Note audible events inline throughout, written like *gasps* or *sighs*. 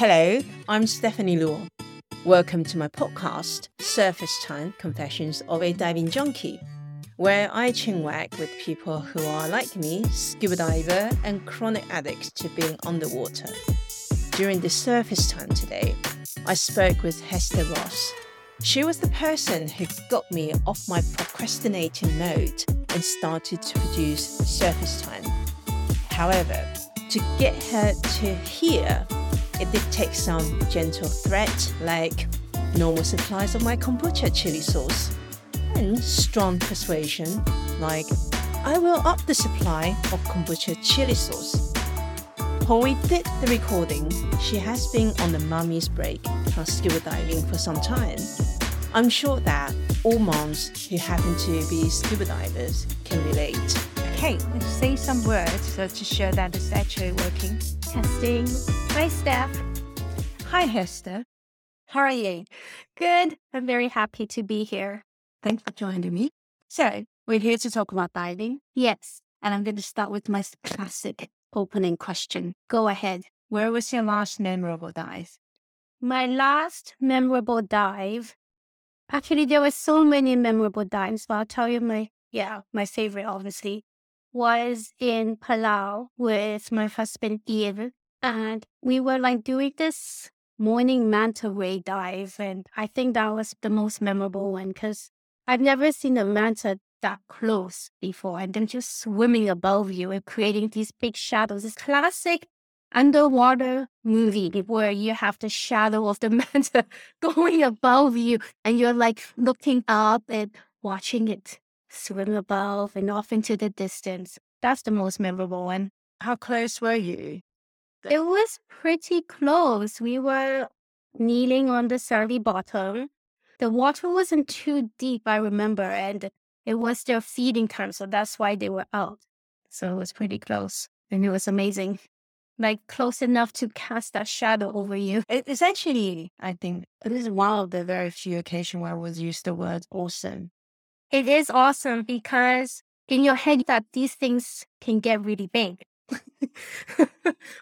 Hello, I'm Stephanie Luo. Welcome to my podcast, Surface Time Confessions of a Diving Junkie, where I chinwag with people who are like me, scuba diver and chronic addicts to being underwater. During the surface time today, I spoke with Hester Ross. She was the person who got me off my procrastinating mode and started to produce surface time. However, to get her to here, it did take some gentle threat like normal supplies of my kombucha chili sauce and strong persuasion like I will up the supply of kombucha chili sauce. We did the recording, she has been on the mummy's break from scuba diving for some time. I'm sure that all moms who happen to be scuba divers can relate. Okay, let's say some words so to show that it's actually working. Testing. Hi, Steph. Hi, Hester. How are you? Good. I'm very happy to be here. Thanks for joining me. So, we're here to talk about diving, Yes. and I'm going to start with my classic opening question. Go ahead. Where was your last memorable dive? My last memorable dive. Actually, there were so many memorable dives, but I'll tell you my, yeah, my favorite, obviously, was in Palau with my husband Ian. And we were like doing this morning manta ray dive. And I think that was the most memorable one because I've never seen a manta that close before. And them just swimming above you and creating these big shadows. It's classic underwater movie where you have the shadow of the *laughs* manta *laughs* going above you and you're like looking up and watching it swim above and off into the distance. That's the most memorable one. How close were you? It was pretty close. We were kneeling on the survey bottom. The water wasn't too deep, I remember, and it was their feeding time, so that's why they were out. So it was pretty close, and it was amazing. Like close enough to cast that shadow over you. It- It's actually, I think, it is one of the very few occasions where I was used the word awesome. It is awesome because in your head that these things can get really big. *laughs*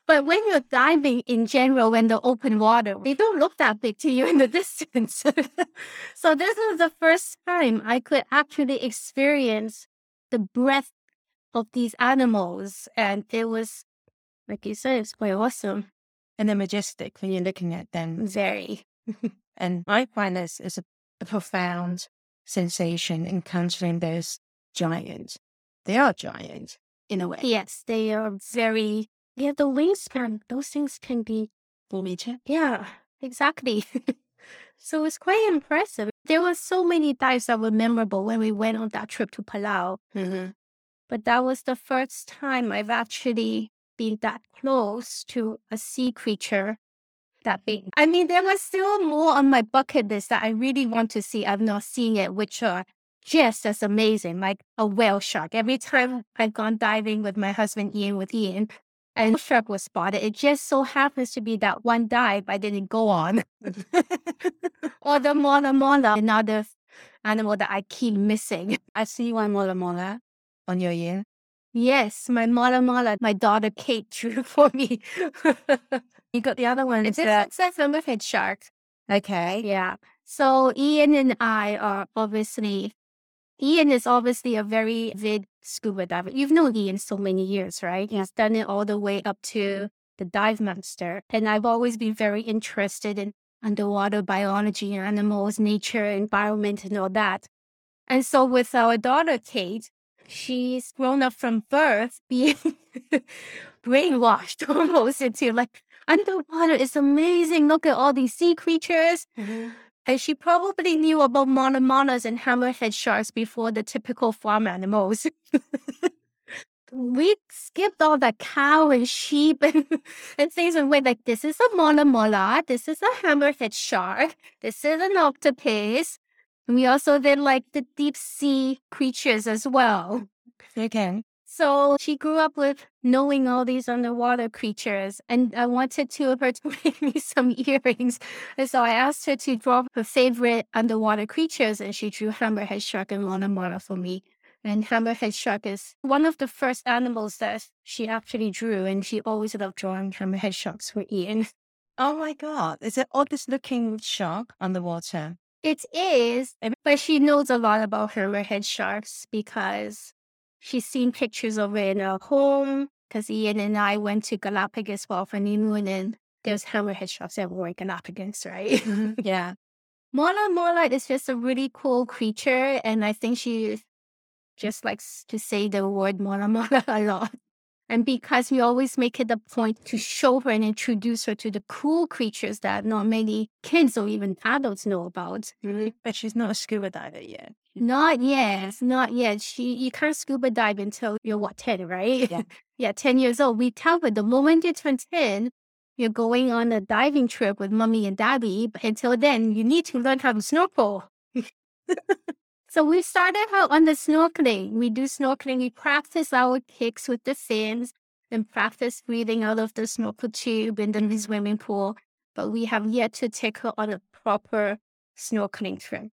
but when you're diving in general, in the open water, they don't look that big to you in the *laughs* distance. *laughs* so this was the first time I could actually experience the breadth of these animals. And it was, like you said, it's quite awesome. And they're majestic when you're looking at them. Very. And I find this is a, a profound sensation encountering those giants. They are giants in a way. Yes, they are very, yeah, the wingspan, those things can be For me. Yeah, exactly. *laughs* so it's quite impressive. There were so many dives that were memorable when we went on that trip to Palau, Mm-hmm. but that was the first time I've actually been that close to a sea creature that big. I mean, there was still more on my bucket list that I really want to see. I've not seen it, which are just as amazing, like a whale shark. Every time I've gone diving with my husband Ian, with Ian, and a shark was spotted. It just so happens to be that one dive I didn't go on. *laughs* or the mola mola, another animal that I keep missing. I see one mola mola on your ear. Yes, my mola mola, my daughter Kate *laughs* drew for me. *laughs* You got the other one. it's a that it's a hammerhead shark. okay? Yeah. So Ian and I are obviously Ian is obviously a very avid scuba diver. You've known Ian so many years, right? He's done it all the way up to the dive master. And I've always been very interested in underwater biology, and animals, nature, environment, and all that. And so with our daughter Kate, she's grown up from birth being *laughs* brainwashed *laughs* almost into like underwater is amazing. Look at all these sea creatures. Mm-hmm. And she probably knew about mola molas and hammerhead sharks before the typical farm animals. *laughs* we skipped all the cow and sheep and, and things and went like, this is a mola mola, this is a hammerhead shark, this is an octopus. And we also did like the deep sea creatures as well. Mm, okay. So she grew up with knowing all these underwater creatures, and I wanted to her to *laughs* make me some earrings. And so I asked her to draw her favorite underwater creatures, and she drew hammerhead shark and mola mola for me. And hammerhead shark is one of the first animals that she actually drew, and she always loved drawing hammerhead sharks for Ian. Oh my God. Is it oddest looking shark underwater? It is, but she knows a lot about hammerhead sharks because she's seen pictures of it in her home. Because Ian and I went to Galapagos for our honeymoon, and there's hammerhead sharks everywhere in Galapagos, right? Mm-hmm, *laughs* yeah. Mola Mola is just a really cool creature, and I think she just likes to say the word Mola Mola *laughs* a lot. And because we always make it a point to show her and introduce her to the cool creatures that not many kids or even adults know about. But she's not a scuba diver yet. Not yet, not yet. She you can't scuba dive until you're what, 10, right? Yeah. *laughs* yeah, 10 years old. We tell her the moment you turn 10, you're going on a diving trip with mommy and daddy. But until then, you need to learn how to snorkel. *laughs* so we started her on the snorkeling. We do snorkeling. We practice our kicks with the fins and practice breathing out of the snorkel tube in the swimming pool. But we have yet to take her on a proper snorkeling trip.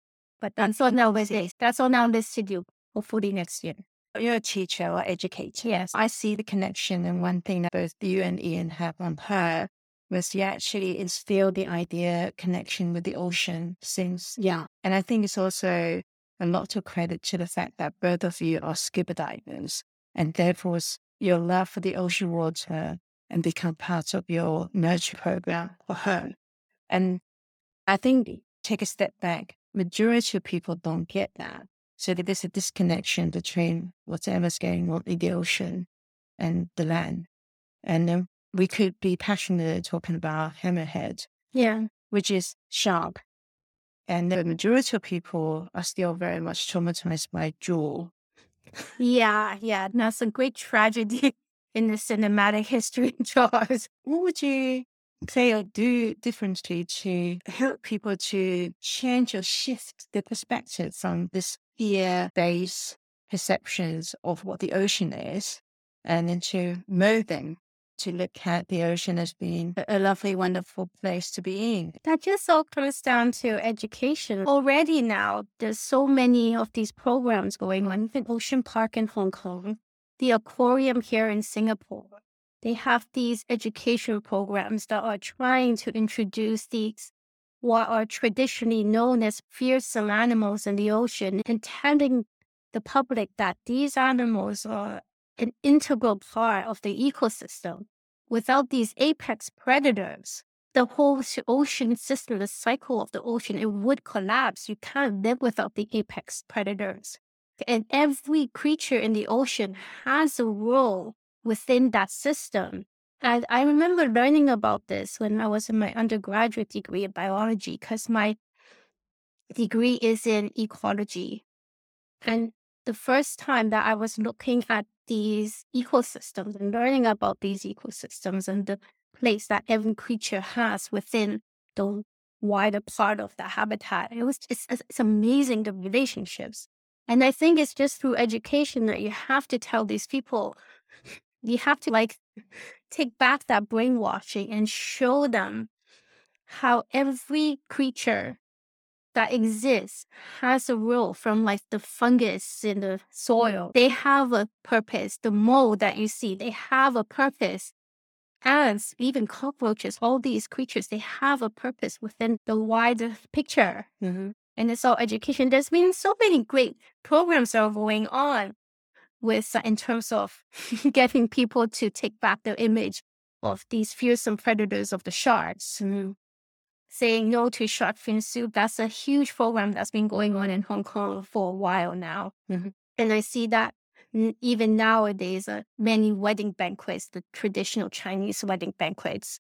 But that's on our list. That's on our list to do, hopefully next year. You're a teacher or educator. Yes. I see the connection. And one thing that both you and Ian have on her was you actually instill the idea connection with the ocean since. Yeah. And I think it's also a lot to credit to the fact that both of you are scuba divers and therefore your love for the ocean water and become part of your nurture program for her. And I think take a step back, majority of people don't get that. So there is a disconnection between whatever's going on in the ocean and the land. And then we could be passionate talking about hammerhead, Yeah. which is shark. And the majority of people are still very much traumatized by jaw. Yeah. Yeah. That's a great tragedy *laughs* in the cinematic history of Jaws. What would you say or do differently to help people to change or shift their perspective from this fear-based perceptions of what the ocean is and into moving to look at the ocean as being a- lovely, wonderful place to be in. That just all comes down to education. Already now, there's so many of these programs going on. Even Ocean Park in Hong Kong, the aquarium here in Singapore. They have these education programs that are trying to introduce these what are traditionally known as fearsome animals in the ocean and telling the public that these animals are an integral part of the ecosystem. Without these apex predators, the whole ocean system, the cycle of the ocean, it would collapse. You can't live without the apex predators. And every creature in the ocean has a role within that system. And I remember learning about this when I was in my undergraduate degree in biology, because my degree is in ecology. And the first time that I was looking at these ecosystems and learning about these ecosystems and the place that every creature has within the wider part of the habitat, it was just, it's, it's amazing the relationships. And I think it's just through education that you have to tell these people, you have to like take back that brainwashing and show them how every creature that exists has a role from like the fungus in the soil. They have a purpose. The mold that you see, they have a purpose. Ants, even cockroaches, all these creatures, they have a purpose within the wider picture. Mm-hmm. And it's all education. There's been so many great programs that are going on with uh, in terms of *laughs* getting people to take back their image of these fearsome predators of the sharks. Saying no to shark fin soup. That's a huge program that's been going on in Hong Kong for a while now. Mhm. And I see that even nowadays, uh, many wedding banquets, the traditional Chinese wedding banquets,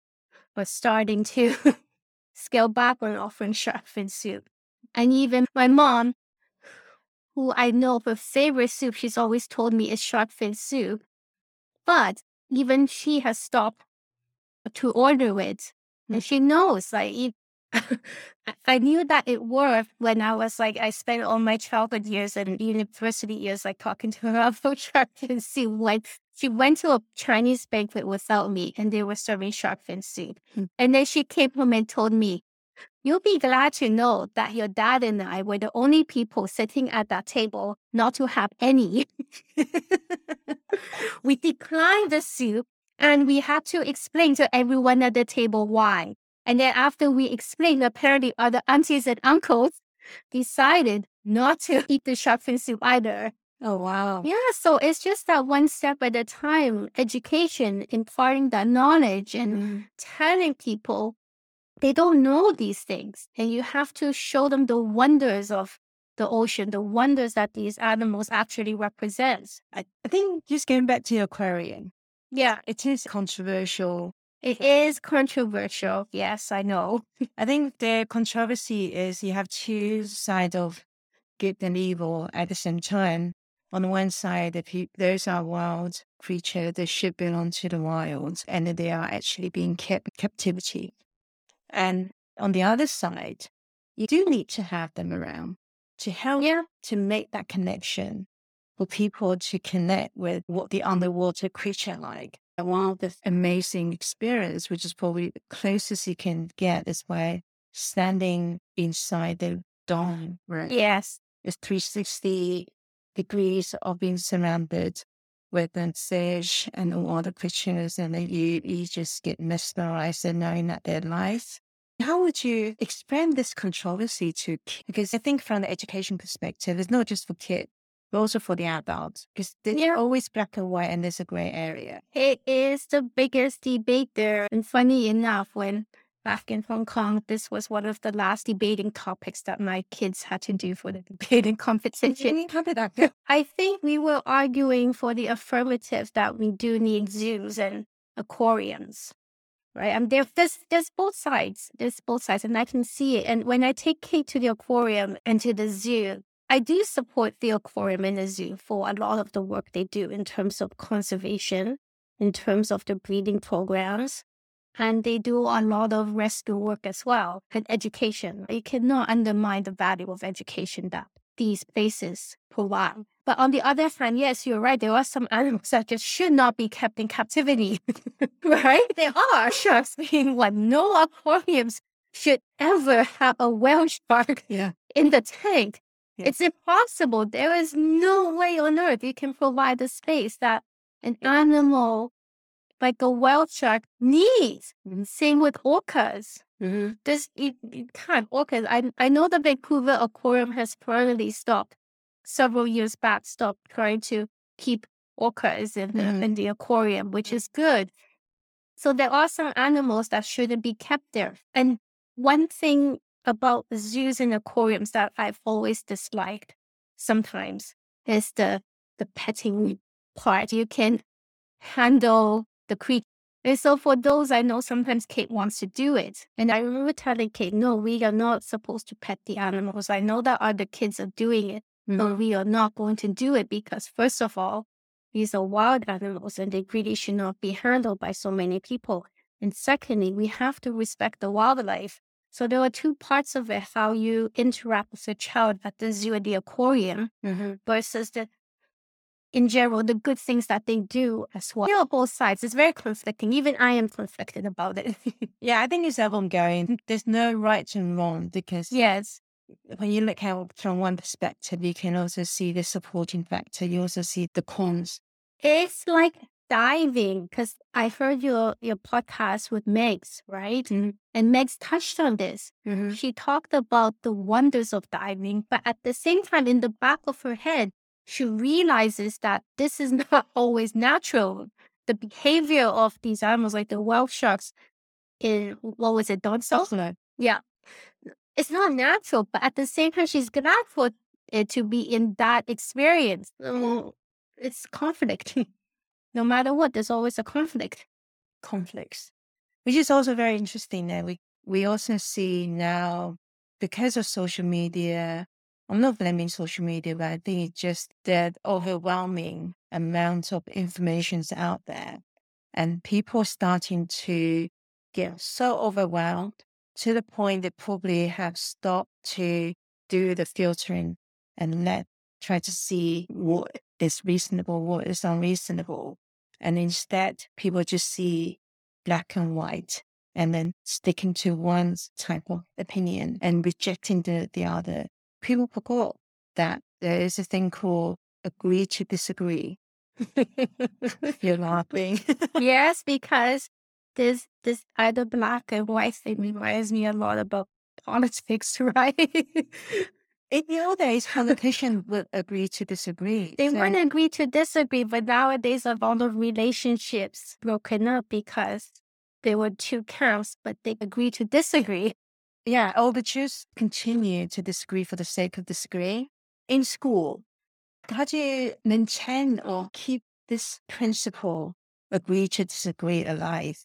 are starting to *laughs* scale back on offering shark fin soup. And even my mom, who I know her favorite soup, she's always told me is shark fin soup. But even she has stopped to order it. And she knows, like, I- knew that it worked when I was like, I spent all my childhood years and university years, like, talking to *laughs* her about shark fin soup. When she went to a Chinese banquet without me and they were serving shark fin soup. Hmm. And then she came home and told me, You'll be glad to know that your dad and I were the only people sitting at that table not to have any. *laughs* we declined the soup and we had to explain to everyone at the table why. And then after we explained, apparently other aunties and uncles *laughs* decided not to *laughs* eat the shark fin soup either. Oh, wow. Yeah, so it's just that one step at a time, education, imparting that knowledge and Mm. telling people they don't know these things. And you have to show them the wonders of the ocean, the wonders that these animals actually represent. I, I think just going back to your aquarium, Yeah, it is controversial. It *laughs* is controversial. Yes, I know. *laughs* I think the controversy is you have two sides of good and evil at the same time. On the one side, if you, those are wild creatures that should belong to the wild, and they are actually being kept in captivity. And on the other side, you do need to have them around to help Yeah. to make that connection for people to connect with what the underwater creature like. One of the amazing experience, which is probably the closest you can get, is by standing inside the dome, right? Yes. It's 360 degrees of being surrounded with the fish and all the creatures, and then you, you just get mesmerized and knowing that they're life. How would you explain this controversy to kids? Because I think from the education perspective, it's not just for kids, but also for the adults. Because there's Yeah. always black and white and there's a gray area. It is the biggest debate there. And funny enough, when back in Hong Kong, this was one of the last debating topics that my kids had to do for the *laughs* debating competition. How did that go? *laughs* I think we were arguing for the affirmative that we do need zoos and aquariums. Right. And there, there's there's both sides. There's both sides, and I can see it. And when I take Kate to the aquarium and to the zoo, I do support the aquarium and the zoo for a lot of the work they do in terms of conservation, in terms of the breeding programs. And they do a lot of rescue work as well and education. You cannot undermine the value of education that these places provide. But on the other hand, yes, you're right. There are some *laughs* animals that just should not be kept in captivity, *laughs* right? There are sharks being like No aquariums should ever have a whale shark Yeah. in the tank. It's impossible. There is no way on earth you can provide the space that an animal like a whale shark needs. Same with orcas. Mm-hmm. This you, you can't orcas. I I know the Vancouver Aquarium has permanently stopped several years back. Stopped trying to keep orcas in the Mhm. in the aquarium, which is good. So there are some animals that shouldn't be kept there. And one thing about zoos and aquariums that I've always disliked sometimes is the the petting part. You can handle the creature. And so for those I know sometimes Kate wants to do it. And I remember telling Kate, no, we are not supposed to pet the animals. I know that other kids are doing it, but mm-hmm. we are not going to do it because first of all, these are wild animals and they really should not be handled by so many people. And secondly, we have to respect the wildlife. So there are two parts of it, how you interact with a child at the zoo and the aquarium Mm-hmm. versus the in general the good things that they do as well. You know, both sides. It's very conflicting. Even I am conflicted about it. *laughs* Yeah, I think it's ever ongoing. There's no right and wrong because yes. when you look at it from one perspective, you can also see the supporting factor. You also see the cons. It's like diving because I heard your your podcast with Megs, right? Mhm. And Megs touched on this. Mm-hmm. She talked about the wonders of diving, but at the same time, in the back of her head, she realizes that this is *laughs* not always natural. The behavior of these animals, like the whale sharks, in what was it? Buffalo. Yeah. It's not natural, but at the same time, she's glad for it to be in that experience. It's conflict. *laughs* no matter what, there's always a conflict. conflicts, which is also very interesting. That we we also see now because of social media. I'm not blaming social media, but I think it's just that overwhelming amount of information's out there, and people starting to get so overwhelmed to the point they probably have stopped to do the filtering and let try to see what is reasonable, what is unreasonable. And instead, people just see black and white and then sticking to one type of opinion and rejecting the, the other. People forgot that there is a thing called agree to disagree. *laughs* You're laughing. *laughs* yes, because this this either black and white thing reminds me a lot about politics, *laughs* right? In the old days, politicians would agree to disagree. They So- wouldn't agree to disagree, but nowadays a lot of relationships broken up because there were two camps, but they agree to disagree. Yeah, all the Jews continue to disagree for the sake of disagree. In school, how do you maintain or keep this principle, agree to disagree, alive?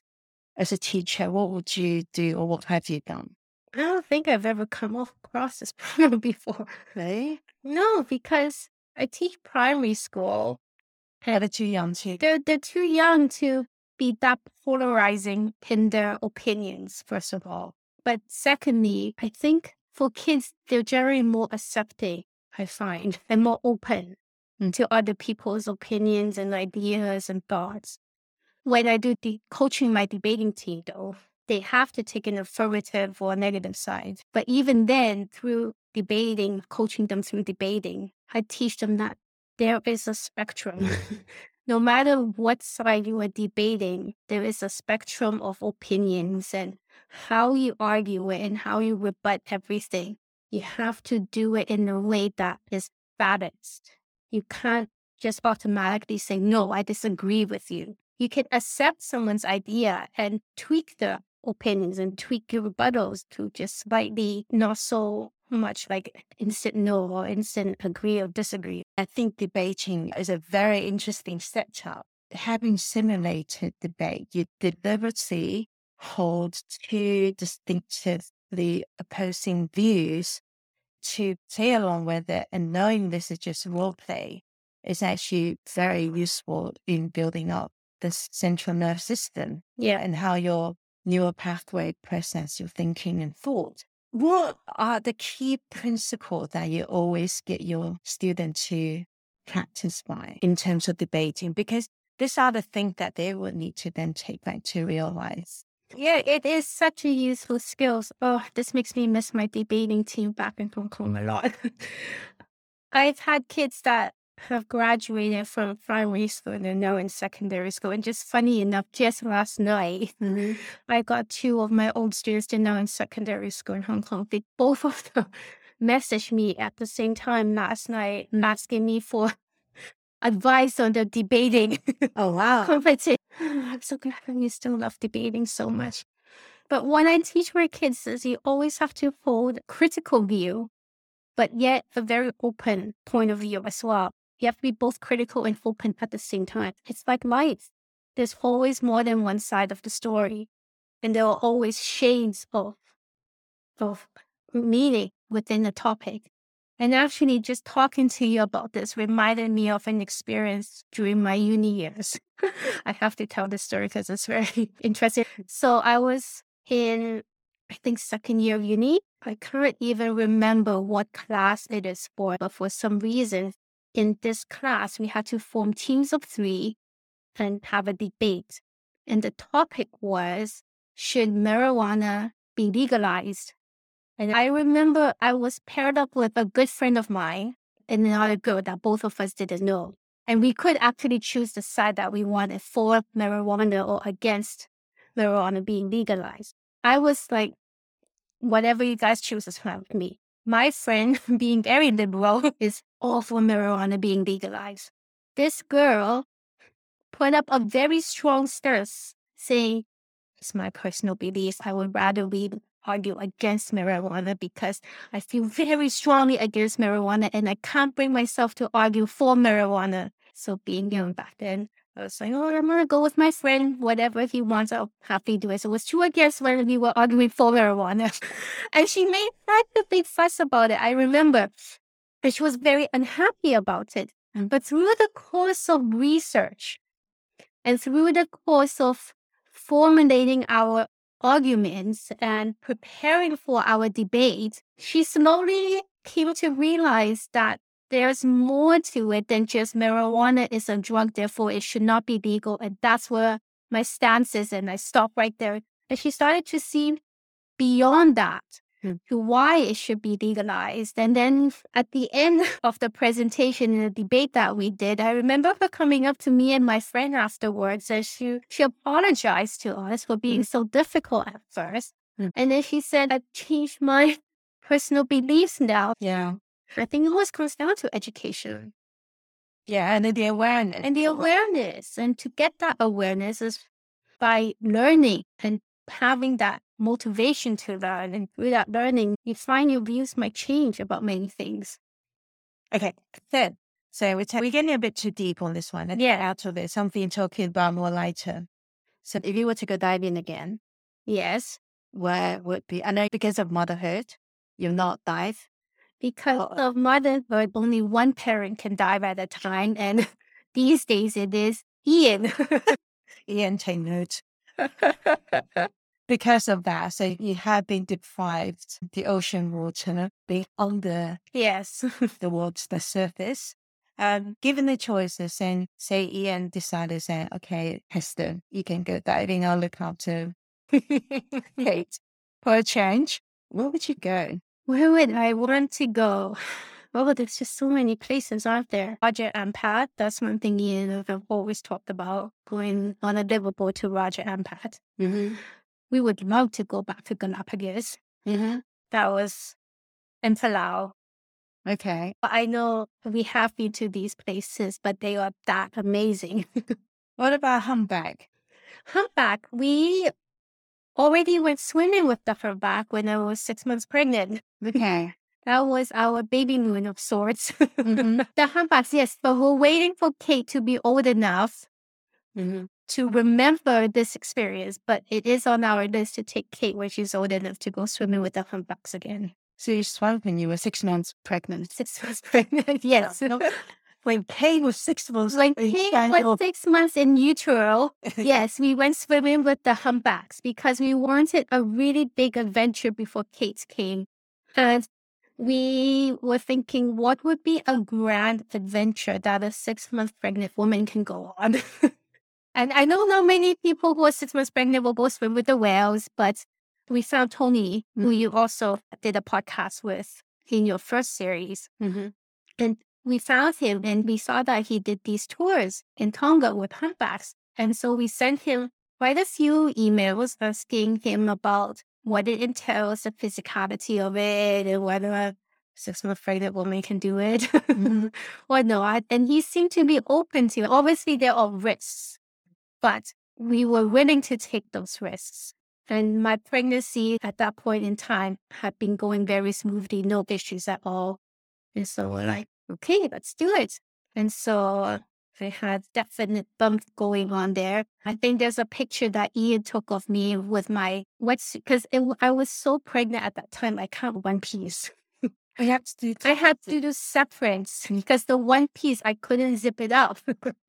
As a teacher, what would you do or what have you done? I don't think I've ever come across this *laughs* problem before. Right? No, because I teach primary school. Are they too young to? They're they're too young to be that polarizing in their opinions, first of all. But secondly, I think for kids, they're generally more accepting, I find, and more open Mm. to other people's opinions and ideas and thoughts. When I do the coaching my debating team, though, they have to take an affirmative or a negative side. But even then, through debating, coaching them through debating, I teach them that there is a spectrum. *laughs* *laughs* no matter what side you are debating, there is a spectrum of opinions and how you argue it and how you rebut everything. You have to do it in a way that is balanced. You can't just automatically say, No, I disagree with you. You can accept someone's idea and tweak the opinions and tweak your rebuttals to just slightly not so much like instant no or instant agree or disagree. I think debating is a very interesting setup. Having simulated debate, you deliberately hold two distinctively opposing views to play along with it and knowing this is just role play is actually very useful in building up the central nervous system Yeah. and how your neural pathway process your thinking and thought. What are the key principles that you always get your student to practice by in terms of debating? Because these are the things that they will need to then take back to real life. Yeah, it is such a useful skill. Oh, this makes me miss my debating team back in Hong Kong a lot. *laughs* I've had kids that have graduated from primary school and they're now in secondary school. And just funny enough, just last night, mm-hmm. *laughs* I got two of my old students, they're now in secondary school in Hong Kong. They both of them *laughs* messaged me at the same time last night, mm. asking me for *laughs* advice on the debating Oh, wow. competition. *sighs* I'm so glad that you still love debating so much. But what I teach my kids is you always have to hold a critical view, but yet a very open point of view as well. You have to be both critical and open at the same time. It's like life. There's always more than one side of the story, and there are always shades of of meaning within the topic. And actually, just talking to you about this reminded me of an experience during my uni years. *laughs* I have to tell this story because it's very *laughs* interesting. So I was in, I think, second year of uni. I can't even remember what class it is for, but for some reason, in this class, we had to form teams of three and have a debate. And the topic was should marijuana be legalized? And I remember I was paired up with a good friend of mine and another girl that both of us didn't know. And we could actually choose the side that we wanted for marijuana or against marijuana being legalized. I was like, whatever you guys choose is fine with me. My friend, *laughs* being very liberal, *laughs* is all for marijuana being legalized. This girl put up a very strong stance saying, it's my personal belief. I would rather we argue against marijuana because I feel very strongly against marijuana and I can't bring myself to argue for marijuana. So being young back then, I was like, oh, I'm gonna go with my friend. Whatever he wants, I'll happily do it. So it was two against when we were arguing for marijuana. *laughs* and she made such a big fuss about it. I remember. And she was very unhappy about it. But through the course of research and through the course of formulating our arguments and preparing for our debate, she slowly came to realize that there's more to it than just marijuana is a drug, therefore it should not be legal. And that's where my stance is. And I stopped right there. And she started to see beyond that. Mm. to why it should be legalized. And then at the end *laughs* of the presentation in the debate that we did, I remember her coming up to me and my friend afterwards and she, she apologized to us for being mm. so difficult at first. Mm. And then she said, I've changed my *laughs* personal beliefs now. Yeah. I think it always comes down to education. Yeah, and then the awareness. And the awareness. And to get that awareness is by learning and having that motivation to learn. And through that learning, you find your views might change about many things. Okay, then. So we're, t- we're getting a bit too deep on this one. Let's yeah. out of it. Something talking about more lighter. So if you were to go diving again, yes, where would be? I know because of motherhood, you'll not dive. Because oh. of motherhood, only one parent can dive at a time. And *laughs* these days it is Ian. *laughs* Ian, take note. *laughs* because of that, so you have been deprived the ocean water being under yes *laughs* the water, the surface. Um, given the choices, and say Ian decided, say, okay, Hester, you can go diving. I'll look after *laughs* *laughs* Kate. For a change, where would you go? Where would I want to go? Oh, there's just so many places out there. Raja Ampat, that's one thing Ian have always talked about, going on a liveaboard to Raja Ampat. Mm-hmm. We would love to go back to Galapagos. Mm-hmm. That was in Palau. Okay. I know we have been to these places, but they are that amazing. *laughs* what about humpback? Humpback, we already went swimming with the humpback when I was six months pregnant. *laughs* Okay. That was our baby moon of sorts. *laughs* Mm-hmm. the humpbacks, yes, but we're waiting for Kate to be old enough mm-hmm. To remember this experience. But it is on our list to take Kate when she's old enough to go swimming with the humpbacks again. So you swam when you were six months pregnant? Six months *laughs* pregnant, yes. when Kate was six months When uh, Kate was six months in utero, *laughs* yes, we went swimming with the humpbacks because we wanted a really big adventure before Kate came. And we were thinking what would be a grand adventure that a six month pregnant woman can go on. *laughs* and I know not know many people who are six months pregnant will go swim with the whales, but we found Tony, mm-hmm. who you also did a podcast with in your first series. Mm-hmm. And we found him and we saw that he did these tours in Tonga with humpbacks. And so we sent him quite a few emails asking him about what it entails, the physicality of it, and whether a six month pregnant woman can do it mm-hmm. *laughs* or not. And he seemed to be open to it. Obviously, there are risks, but we were willing to take those risks. And my pregnancy at that point in time had been going very smoothly, no issues at all. And so we're like, okay, let's do it. And so I had definite bump going on there. I think there's a picture that Ian took of me with my wetsuit because I was so pregnant at that time. I can't one piece. I had to do. *laughs* I had to do separate because the one piece I couldn't zip it up. *laughs*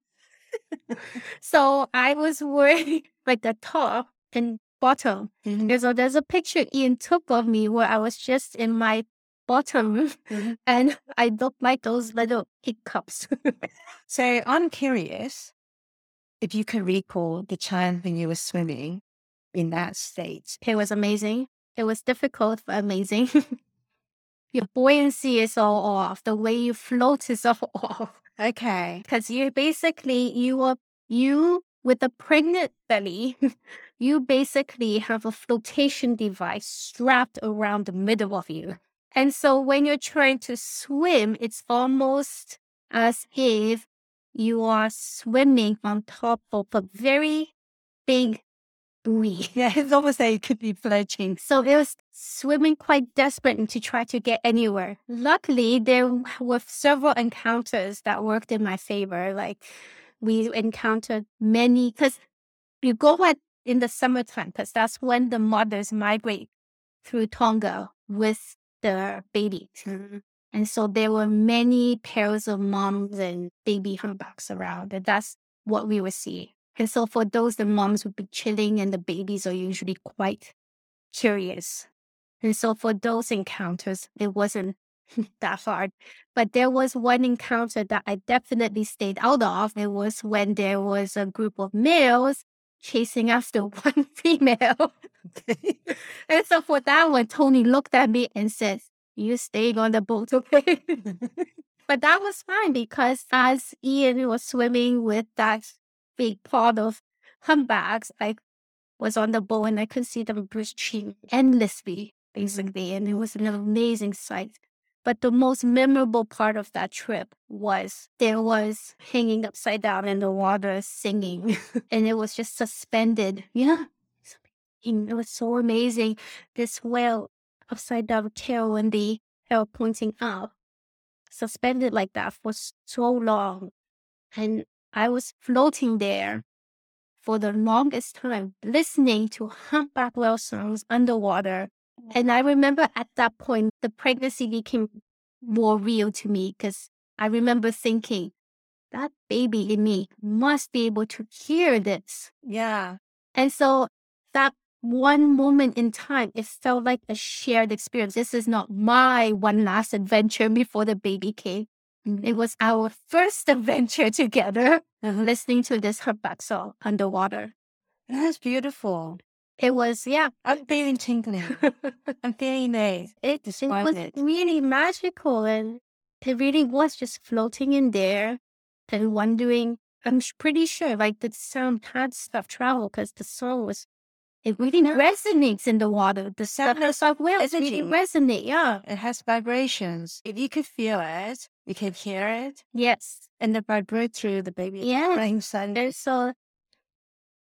*laughs* so I was wearing *laughs* like the top and bottom. Mm-hmm. So there's a picture Ian took of me where I was just in my bottom mm-hmm. *laughs* and I look like those little hiccups. so I'm curious if you can recall the time when you were swimming in that state. It was amazing. It was difficult, but amazing. Your buoyancy is all off. The way you float is all off. Okay. Because you basically, you are, you with a pregnant belly, *laughs* you basically have a flotation device strapped around the middle of you. And so when you're trying to swim, it's almost as if you are swimming on top of a very big buoy. Yeah, it's almost like it could be floating. So it was swimming quite desperate to try to get anywhere. Luckily, there were several encounters that worked in my favor. Like we encountered many, because you go at in the summertime, because that's when the mothers migrate through Tonga with the babies. Mm-hmm. And so there were many pairs of moms and baby humpbacks around, and that's what we were seeing. And so for those, the moms would be chilling, and the babies are usually quite curious. And so for those encounters, it wasn't *laughs* that hard. But there was one encounter that I definitely stayed out of. It was when there was a group of males chasing after *laughs* one female. *laughs* and so for that one, Tony looked at me and said, You staying on the boat, okay? but that was fine because as Ian was swimming with that big pot of humpbacks, I was on the boat and I could see them breaching endlessly, basically. And it was an amazing sight. But the most memorable part of that trip was there was hanging upside down in the water singing, *laughs* and it was just suspended. Yeah. It was so amazing. This whale upside down tail and the tail pointing up, suspended like that for so long. And I was floating there for the longest time, listening to humpback whale songs underwater mm. and I remember at that point, the pregnancy became more real to me because I remember thinking, that baby in me must be able to hear this. Yeah. And so that one moment in time, it felt like a shared experience. This is not my one last adventure before the baby came. Mm-hmm. It was our first *laughs* adventure together, uh-huh. listening to this humpback song underwater. That's beautiful. It was, yeah. I'm feeling tingling. *laughs* I'm feeling it. It, it was it. really magical and it really was just floating in there and wondering. I'm pretty sure like the sound had stuff travel because the song was, it really resonates in the water. The sound of soft whales really resonate. Yeah. It has vibrations. If you could feel it, you can hear it. Yes. And the vibrate through the baby yeah. And so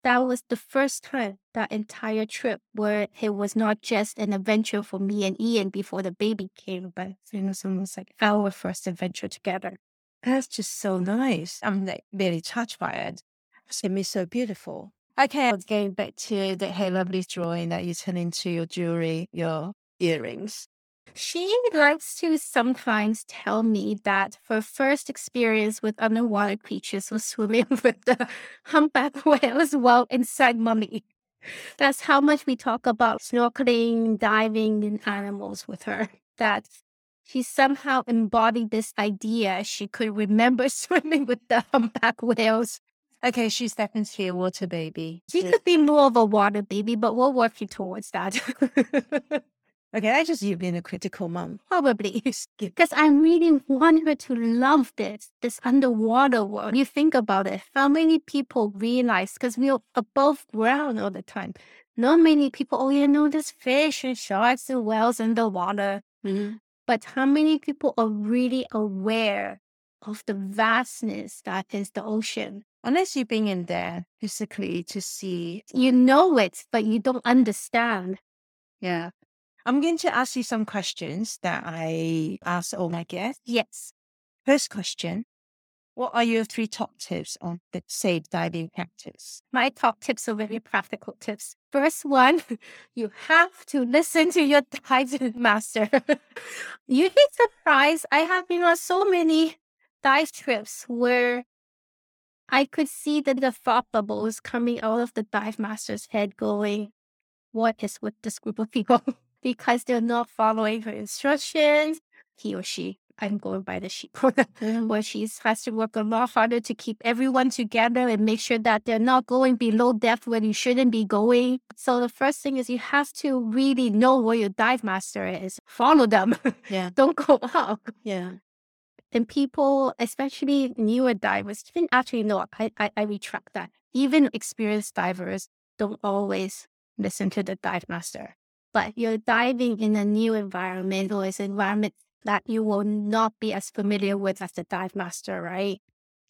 that was the first time that entire trip where it was not just an adventure for me and Ian before the baby came, but you know, it was almost like our first adventure together. That's just so nice. I'm like really touched by it. It's be so beautiful. Okay, I was getting back to the Hey Lovely drawing that you turn into your jewelry, your earrings. She likes to sometimes tell me that her first experience with underwater creatures was swimming *laughs* with the humpback *laughs* whales while inside mummy. That's how much we talk about snorkeling, diving, and animals with her. That she somehow embodied this idea she could remember *laughs* swimming with the humpback whales. Okay, she's definitely a water baby. She could be more of a water baby, but we're working towards that. Okay, I just you being a critical mom. Probably. *laughs* Because I really want her to love this, this underwater world. You think about it, how many people realize, because we're above ground all the time. Not many people, oh, you know, there's fish and sharks and whales in the water. Mm-hmm. But how many people are really aware of the vastness that is the ocean? Unless you've been in there physically to see. You know it, but you don't understand. Yeah. I'm going to ask you some questions that I ask all my guests. Yes. First question What are your three top tips on the safe diving practice? My top tips are very practical tips. First one, *laughs* you have to listen to your *laughs* dive master. *laughs* You'd be surprised. I have been on so many dive trips where I could see that the thought bubble bubbles coming out of the dive master's head going, What is with this group of people? Because they're not following her instructions. He or she, I'm going by the she *laughs* pronoun, where she has to work a lot harder to keep everyone together and make sure that they're not going below depth where you shouldn't be going. So the first thing is you have to really know where your dive master is. Follow them. Yeah. *laughs* Don't go up. Yeah. And people, especially newer divers, even actually no, I, I, I retract that. Even experienced divers don't always listen to the dive master but you're diving in a new environment or it's an environment that you will not be as familiar with as the dive master, right?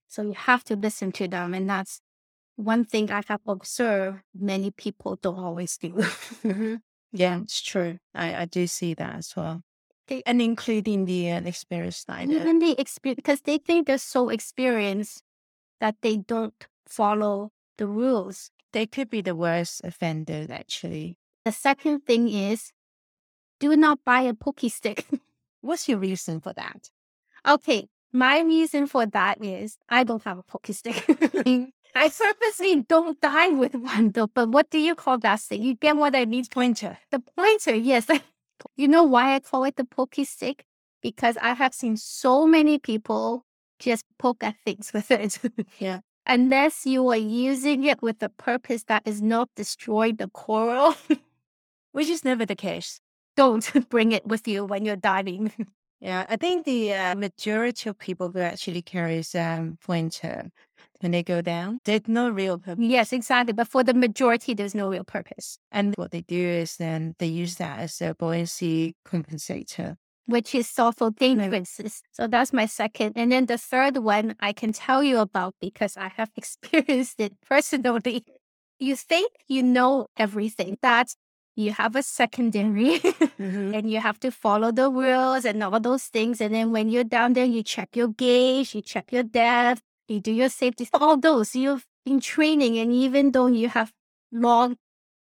So you have to listen to them. And that's one thing I have observed many people don't always do. mm-hmm. Yeah, it's true. I, I do see that as well. Okay. And including the uh, experienced diver. Even the experience, because they think they're so experienced that they don't follow the rules. They could be the worst offenders, actually. The second thing is do not buy a pokey stick. *laughs* What's your reason for that? Okay, my reason for that is I don't have a pokey stick. *laughs* I purposely don't die with one though, but what do you call that stick? You get what I mean? Pointer. The pointer, yes. *laughs* you know why I call it the pokey stick? Because I have seen so many people just poke at things with it. yeah. unless you are using it with a purpose that is not destroy the coral, Which is never the case. don't *laughs* bring it with you when you're diving. *laughs* Yeah, I think the uh, majority of people who actually carries um, pointer when they go down, there's no real purpose. yes, exactly. But for the majority, there's no real purpose, And what they do is then they use that as a buoyancy compensator. which is also dangerous. So that's my second. And then the third one I can tell you about because I have *laughs* experienced it personally. You think you know everything, that you have a secondary *laughs* Mhm. and you have to follow the rules and all those things. And then when you're down there, you check your gauge, you check your depth, you do your safety, all those. You've been training, and even though you have long,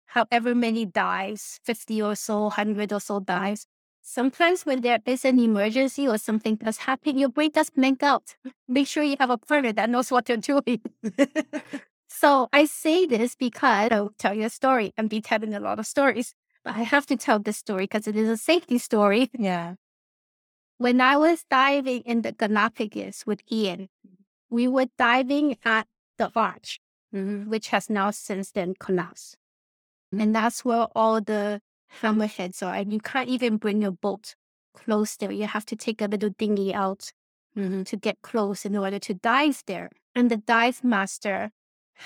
however many dives, 50 or so, 100 or so dives, sometimes when there is an emergency or something does happen, your brain does blank out. Make sure you have a partner that knows what they're doing. *laughs* So I say this because I'll tell you a story and be telling a lot of stories. But I have to tell this story because it is a safety story. Yeah. When I was diving in the Galapagos with Ian, we were diving at the arch, Mhm. which has now since then collapsed. And that's where all the hammerheads are. And you can't even bring your boat close there. You have to take a little dinghy out Mhm. to get close in order to dive there. And the dive master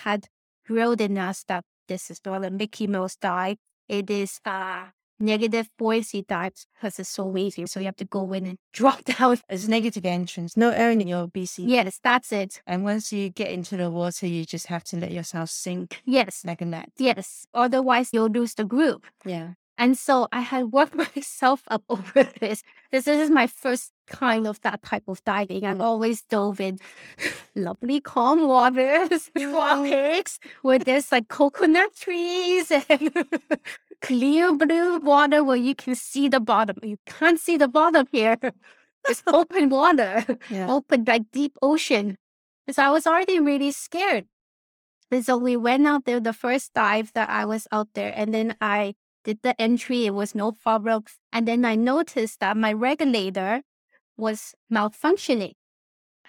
had drilled in us that this is not a Mickey Mouse dive. It is a negative buoyancy dive because it's so wavy. So you have to go in and *laughs* drop down. It's negative entrance, no air in your BC. Yes, that's it. And once you get into the water, you just have to let yourself sink Yes, like a net. yes. Otherwise, you'll lose the group. Yeah. And so I had worked *laughs* myself up *laughs* over this. This, is my first kind of that type of diving. I've always dove in *laughs* lovely calm waters, tropics, where there's like coconut trees and clear blue water where you can see the bottom. You can't see the bottom here. It's open water, Yeah. open like deep ocean. So I was already really scared. And so we went out there the first dive that I was out there, and then I did the entry. It was no problem. And then I noticed that my regulator was malfunctioning,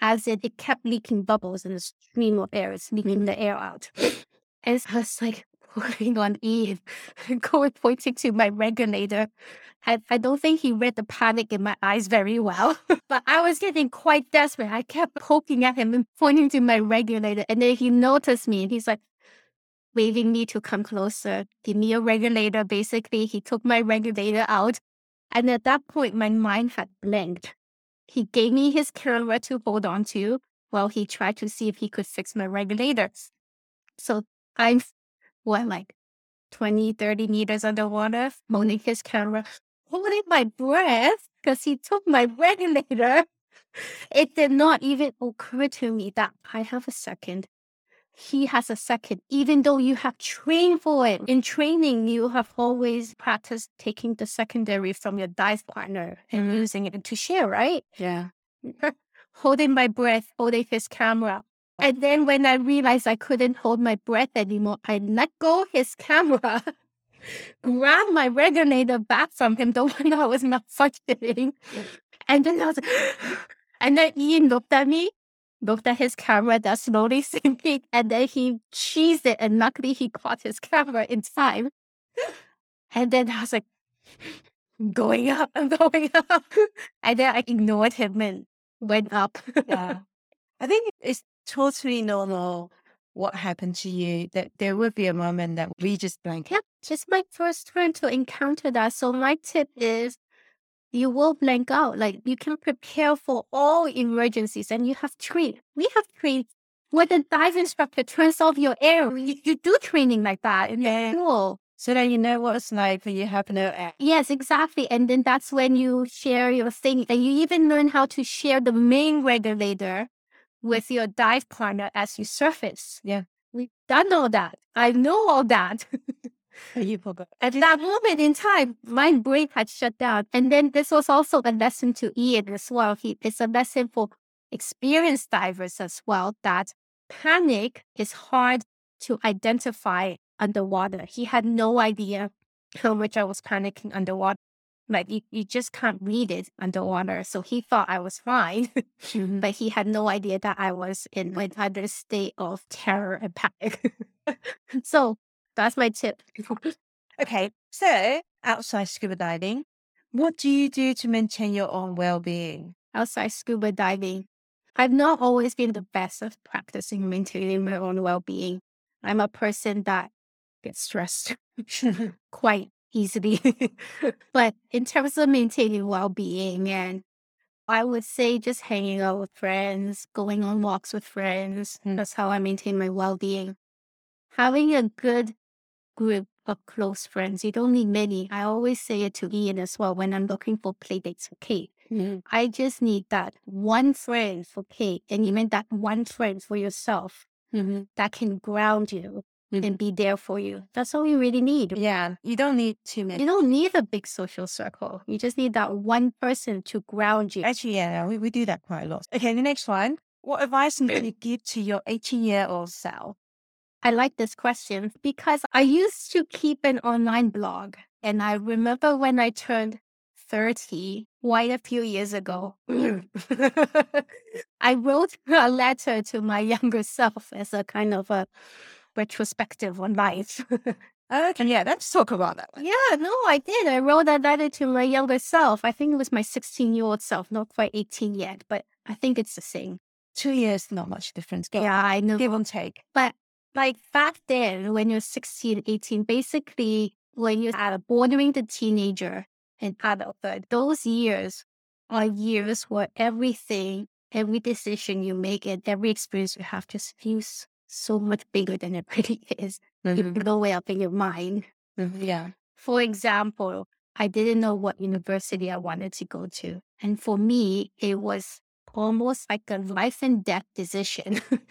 as in it kept leaking bubbles in the stream of air. It's leaking the air out. *sniffs* And so I was like *laughs* pulling on Ian, *laughs* going pointing to my regulator. I, I don't think he read the panic in my eyes very well, *laughs* but I was getting quite desperate. I kept poking at him and pointing to my regulator. And then he noticed me and he's like, waving me to come closer, give me a regulator. Basically, he took my regulator out. And at that point, my mind had blanked. He gave me his camera to hold on to while he tried to see if he could fix my regulators. So I'm, what, like 20, 30 meters underwater, holding his camera, holding my breath because he took my *laughs* regulator. It did not even occur to me that I have a second he has a second, even though you have trained for it. In training, you have always practiced taking the secondary from your dive partner and mm-hmm. using it to share, right? Yeah. *laughs* holding my breath, holding his camera. And then when I realized I couldn't hold my breath anymore, I let go his camera, *laughs* grabbed my regulator back from him, the *laughs* one that was not malfunctioning. And then I was *gasps* and then Ian looked at me, looked at his camera that slowly *laughs* sinking, and then he cheesed it. And luckily he caught his camera in time. And then I was like, going up and *laughs* going up. And then I ignored him and went up. Yeah. I think it's totally normal what happened to you that there would be a moment that we just blank Yeah, it's my first time to encounter that. So my tip is you will blank out. Like you can prepare for all emergencies and you have trained. We have trained where the dive instructor turns off your air. You, you do training like that in Yeah. the pool. so that you know what it's like when you have no air. Yes, exactly. And then that's when you share your thing. And you even learn how to share the main regulator with your dive partner as you surface. Yeah. We've done all that. I know all that. *laughs* *laughs* At that moment in time, my brain had shut down. And then this was also a lesson to Ian as well. He, it's a lesson for experienced divers as well that panic is hard to identify underwater. He had no idea *laughs* how much I was panicking underwater. Like you, you just can't read it underwater. So he thought I was fine, *laughs* Mm-hmm. but he had no idea that I was in an utter state of terror and panic. so that's my tip. *laughs* Okay, so outside scuba diving, what do you do to maintain your own well-being? Outside scuba diving, I've not always been the best at practicing maintaining my own well being. I'm a person that gets stressed *laughs* *laughs* quite easily. but in terms of maintaining well being, and I would say just hanging out with friends, going on walks with friends. Mm. That's how I maintain my well being. Having a good group of close friends. You don't need many. I always say it to Ian as well when I'm looking for playdates for Kate. I just need that one friend for Kate and even that one friend for yourself Mm-hmm. that can ground you Mhm. and be there for you. That's all you really need. Yeah, you don't need too many. You don't need a big social circle. You just need that one person to ground you. Actually, yeah, we, we do that quite a lot. Okay, the next one. What advice would *clears throat* you give to your 18 year old self? I like this question because I used to keep an online blog. And I remember when I turned 30, quite a few years ago, *laughs* I wrote a letter to my younger self as a kind of a retrospective on life. *laughs* Okay, yeah, let's talk about that one. yeah, no, I did. I wrote that letter to my younger self. I think it was my 16 year old self, not quite 18 yet, but I think it's the same. Two years, not much difference. Go on. Yeah, I know. Give and take. But like back then, when you're 16, 18, basically when you're at bordering the teenager and adulthood, those years are years where everything, every decision you make and every experience you have just feels so much bigger than it *laughs* really is. You Mhm. blow it up in your mind. Mhm, Yeah. For example, I didn't know what university I wanted to go to. And for me, it was almost like a life and death decision *laughs*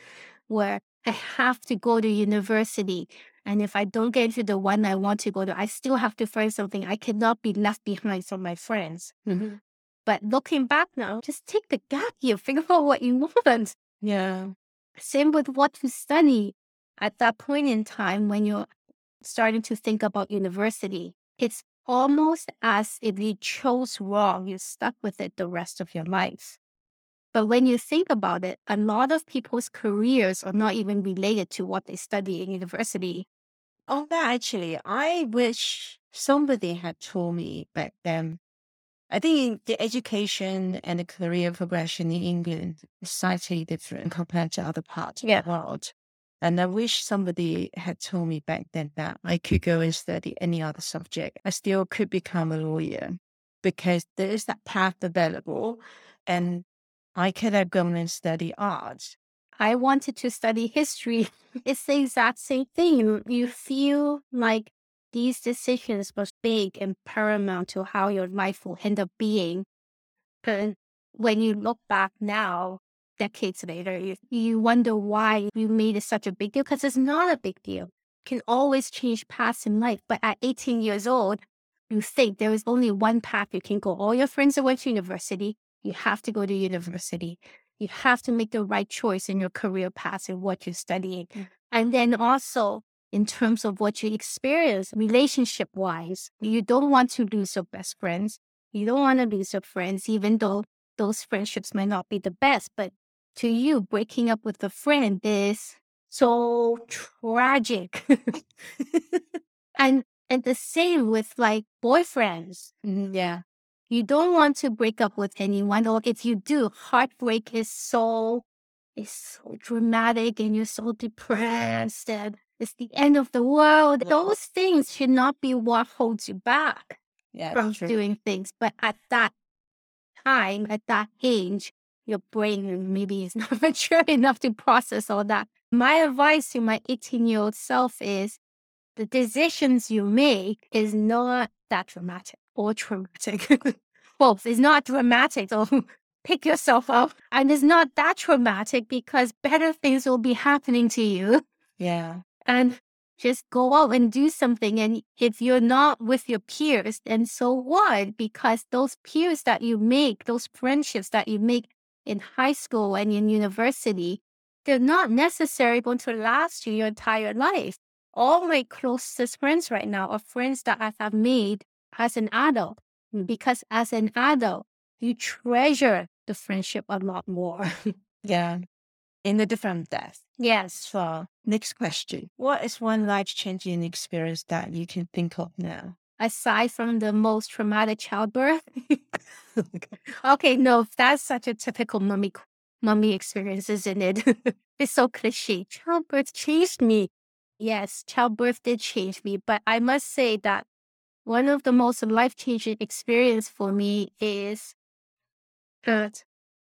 where I have to go to university. And if I don't get into the one I want to go to, I still have to find something. I cannot be left behind from my friends. Mhm. But looking back now, just take the gap year, *laughs* figure out what you want. Yeah. Same with what to study. At that point in time, when you're starting to think about university, it's almost as if you chose wrong, you're stuck with it the rest of your life. But when you think about it, a lot of people's careers are not even related to what they study in university. On that, actually, I wish somebody had told me back then. I think the education and the career progression in England is slightly different compared to other parts Yeah. of the world. And I wish somebody had told me back then that I could go and study any other subject. I still could become a lawyer because there is that path available. And I could have gone and study art. I wanted to study history. *laughs* It's the exact same thing. You feel like these decisions was big and paramount to how your life will end up being. But when you look back now, decades later, you, you wonder why you made it such a big deal because it's not a big deal. You can always change paths in life. But at 18 years old, you think there is only one path you can go. All your friends are went to university, you have to go to university. You have to make the right choice in your career path and what you're studying. Mm. And then also in terms of what you experience relationship wise, you don't want to lose your best friends. You don't want to lose your friends, even though those friendships might not be the best. But to you, breaking up with a friend is so tragic. *laughs* *laughs* and and the same with like boyfriends. Mhm, Yeah. You don't want to break up with anyone, or if you do, heartbreak is so is so dramatic and you're so depressed and it's the end of the world. Those things should not be what holds you back Yeah. from true. doing things. But at that time, at that age, your brain maybe is *laughs* not mature enough to process all that. My advice to my 18 year old self is the decisions you make is not that dramatic or traumatic. *laughs* It's not dramatic. So *laughs* pick yourself up. And it's not that traumatic because better things will be happening to you Yeah. *laughs* and just go out and do something. And if you're not with your peers, then so what? Because those peers that you make, those friendships that you make in high school and in university, they're not necessarily going to last you your entire life. All my closest friends right now are friends that I have made as an adult. Because as an adult, you treasure the friendship a lot more. *laughs* Yeah. In a different depth. yes. So, next question. What is one life changing experience that you can think of now? Aside from the most traumatic childbirth. *laughs* *laughs* okay, no, that's such a typical mummy mummy experience, isn't it? it's so cliche. Childbirth changed me. Yes, childbirth did change me, but I must say that one of the most life changing experience for me is at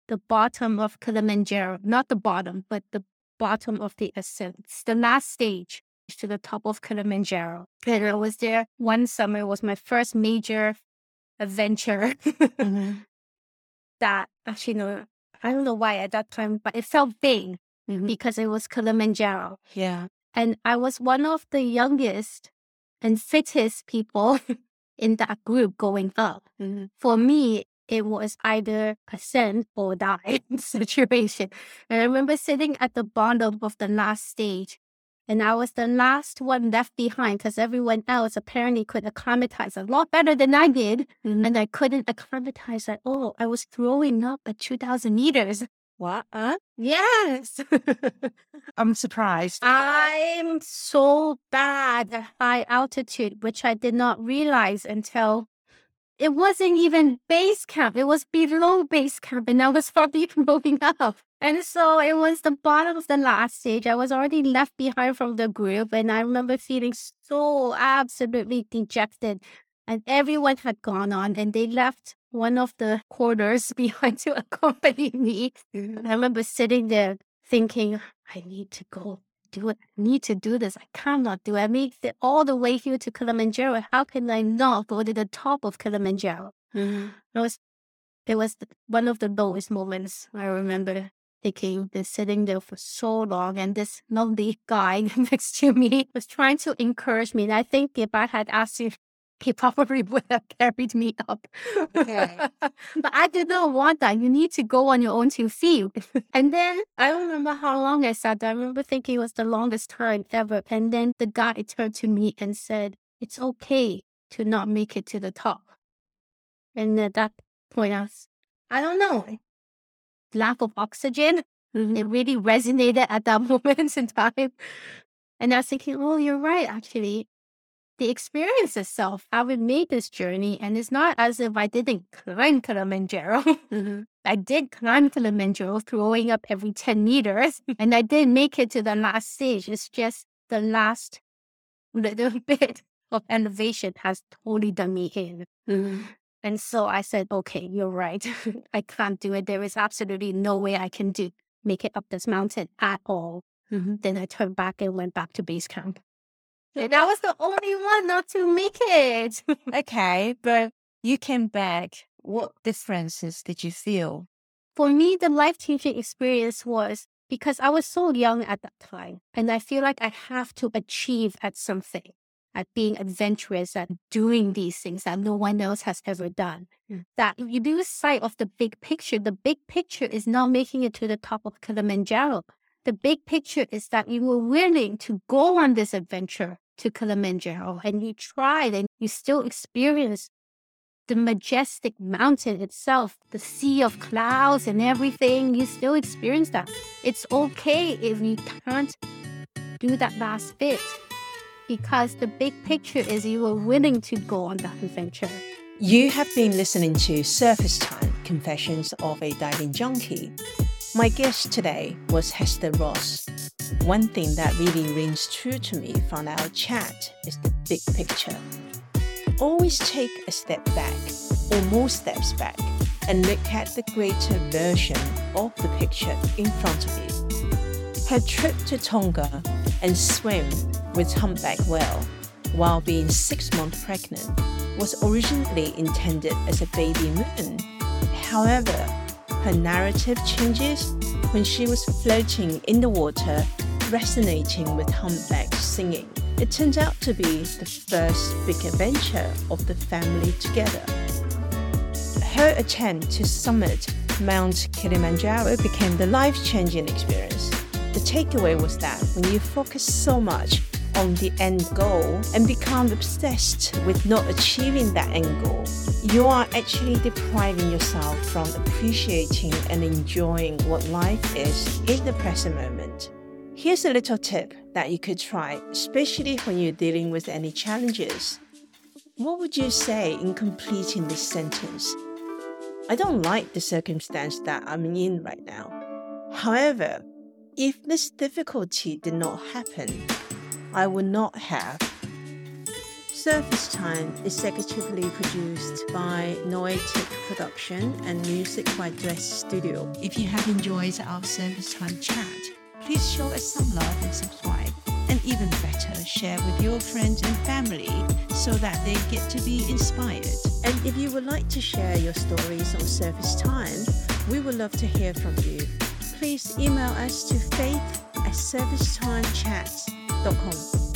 the bottom of Kilimanjaro. Not the bottom, but the bottom of the ascent. It's the last stage to the top of Kilimanjaro. And I was there one summer. It was my first major adventure Mhm. *laughs* that actually no, I don't know why at that time, but it felt big Mhm. because it was Kilimanjaro. Yeah. And I was one of the youngest and fittest people *laughs* in that group going up. Mhm. For me, it was either ascend or die *laughs* situation. And I remember sitting at the bottom of the last stage. And I was the last one left behind because everyone else apparently could acclimatize a lot better than I did. Mhm. And I couldn't acclimatize at all. I was throwing up at 2,000 meters. What? Huh? Yes. *laughs* I'm surprised. I'm so bad at high altitude, which I did not realize until it wasn't even base camp. It was below base camp, and I was *laughs* probably moving up. And so it was the bottom of the last stage. I was already left behind from the group, and I remember feeling so absolutely dejected. And everyone had gone on, and they left one of the quarters *laughs* behind to accompany me. And I remember sitting there thinking, I need to go do it. I need to do this. I cannot do it. I made it all the way here to Kilimanjaro. How can I not go to the top of Kilimanjaro? Mhm. It was, it was the- one of the lowest moments. I remember thinking, been sitting there for so long, and this lovely guy *laughs* next to me was trying to encourage me. And I think if I had asked him, he probably *laughs* would have carried me up. Okay. *laughs* but I did not want that. You need to go on your own two feet. *laughs* and then I don't remember how long I sat there. I remember thinking it was the longest time ever. And then the guy turned to me and said, It's okay to not make it to the top. And at that point, I was, I don't know, lack of oxygen. Mhm. It really resonated at that moment in time. And I was thinking, oh, you're right, actually. The experience itself, having made this journey, and it's not as if I didn't climb Kilimanjaro. Mhm. *laughs* I did climb Kilimanjaro, throwing up every 10 meters, *laughs* and I did make it to the last stage. It's just the last little *laughs* bit of elevation has totally done me in. Mhm. And so I said, okay, you're right. I can't do it. There is absolutely no way I can do make it up this mountain at all. Mhm. Then I turned back and went back to base camp. And I was the only one not to make it. *laughs* Okay, but you came back. What differences did you feel? For me, the life changing experience was because I was so young at that time. And I feel like I have to achieve at something, at being adventurous, at doing these things that no one else has ever done. Mm. That if you lose sight of the big picture, the big picture is not making it to the top of Kilimanjaro. The big picture is that you were willing to go on this adventure to Kilimanjaro and you tried and you still experience the majestic mountain itself, the sea of clouds and everything, you still experience that. It's okay if you can't do that last bit because the big picture is you were willing to go on that adventure. You have been listening to Surface Time Confessions of a Diving Junkie. My guest today was Hester Ross. One thing that really rings true to me from our chat is the big picture. Always take a step back, or more steps back, and look at the greater version of the picture in front of you. Her trip to Tonga and swim with humpback whale while being six months pregnant was originally intended as a baby moon. However, her narrative changes when she was floating in the water, resonating with humpback singing. It turned out to be the first big adventure of the family together. Her attempt to summit Mount Kilimanjaro became the life changing experience. The takeaway was that when you focus so much on the end goal and become obsessed with not achieving that end goal, you are actually depriving yourself from appreciating and enjoying what life is in the present moment. Here's a little tip that you could try, especially when you're dealing with any challenges. What would you say in completing this sentence? I don't like the circumstance that I'm in right now. However, if this difficulty did not happen, I would not have. Surface Time is executively produced by Noetic Production and music by Dress Studio. If you have enjoyed our Surface Time chat, please show us some love and subscribe. And even better, share with your friends and family so that they get to be inspired. And if you would like to share your stories on Surface Time, we would love to hear from you. Please email us to faith at surfacetimechat.com.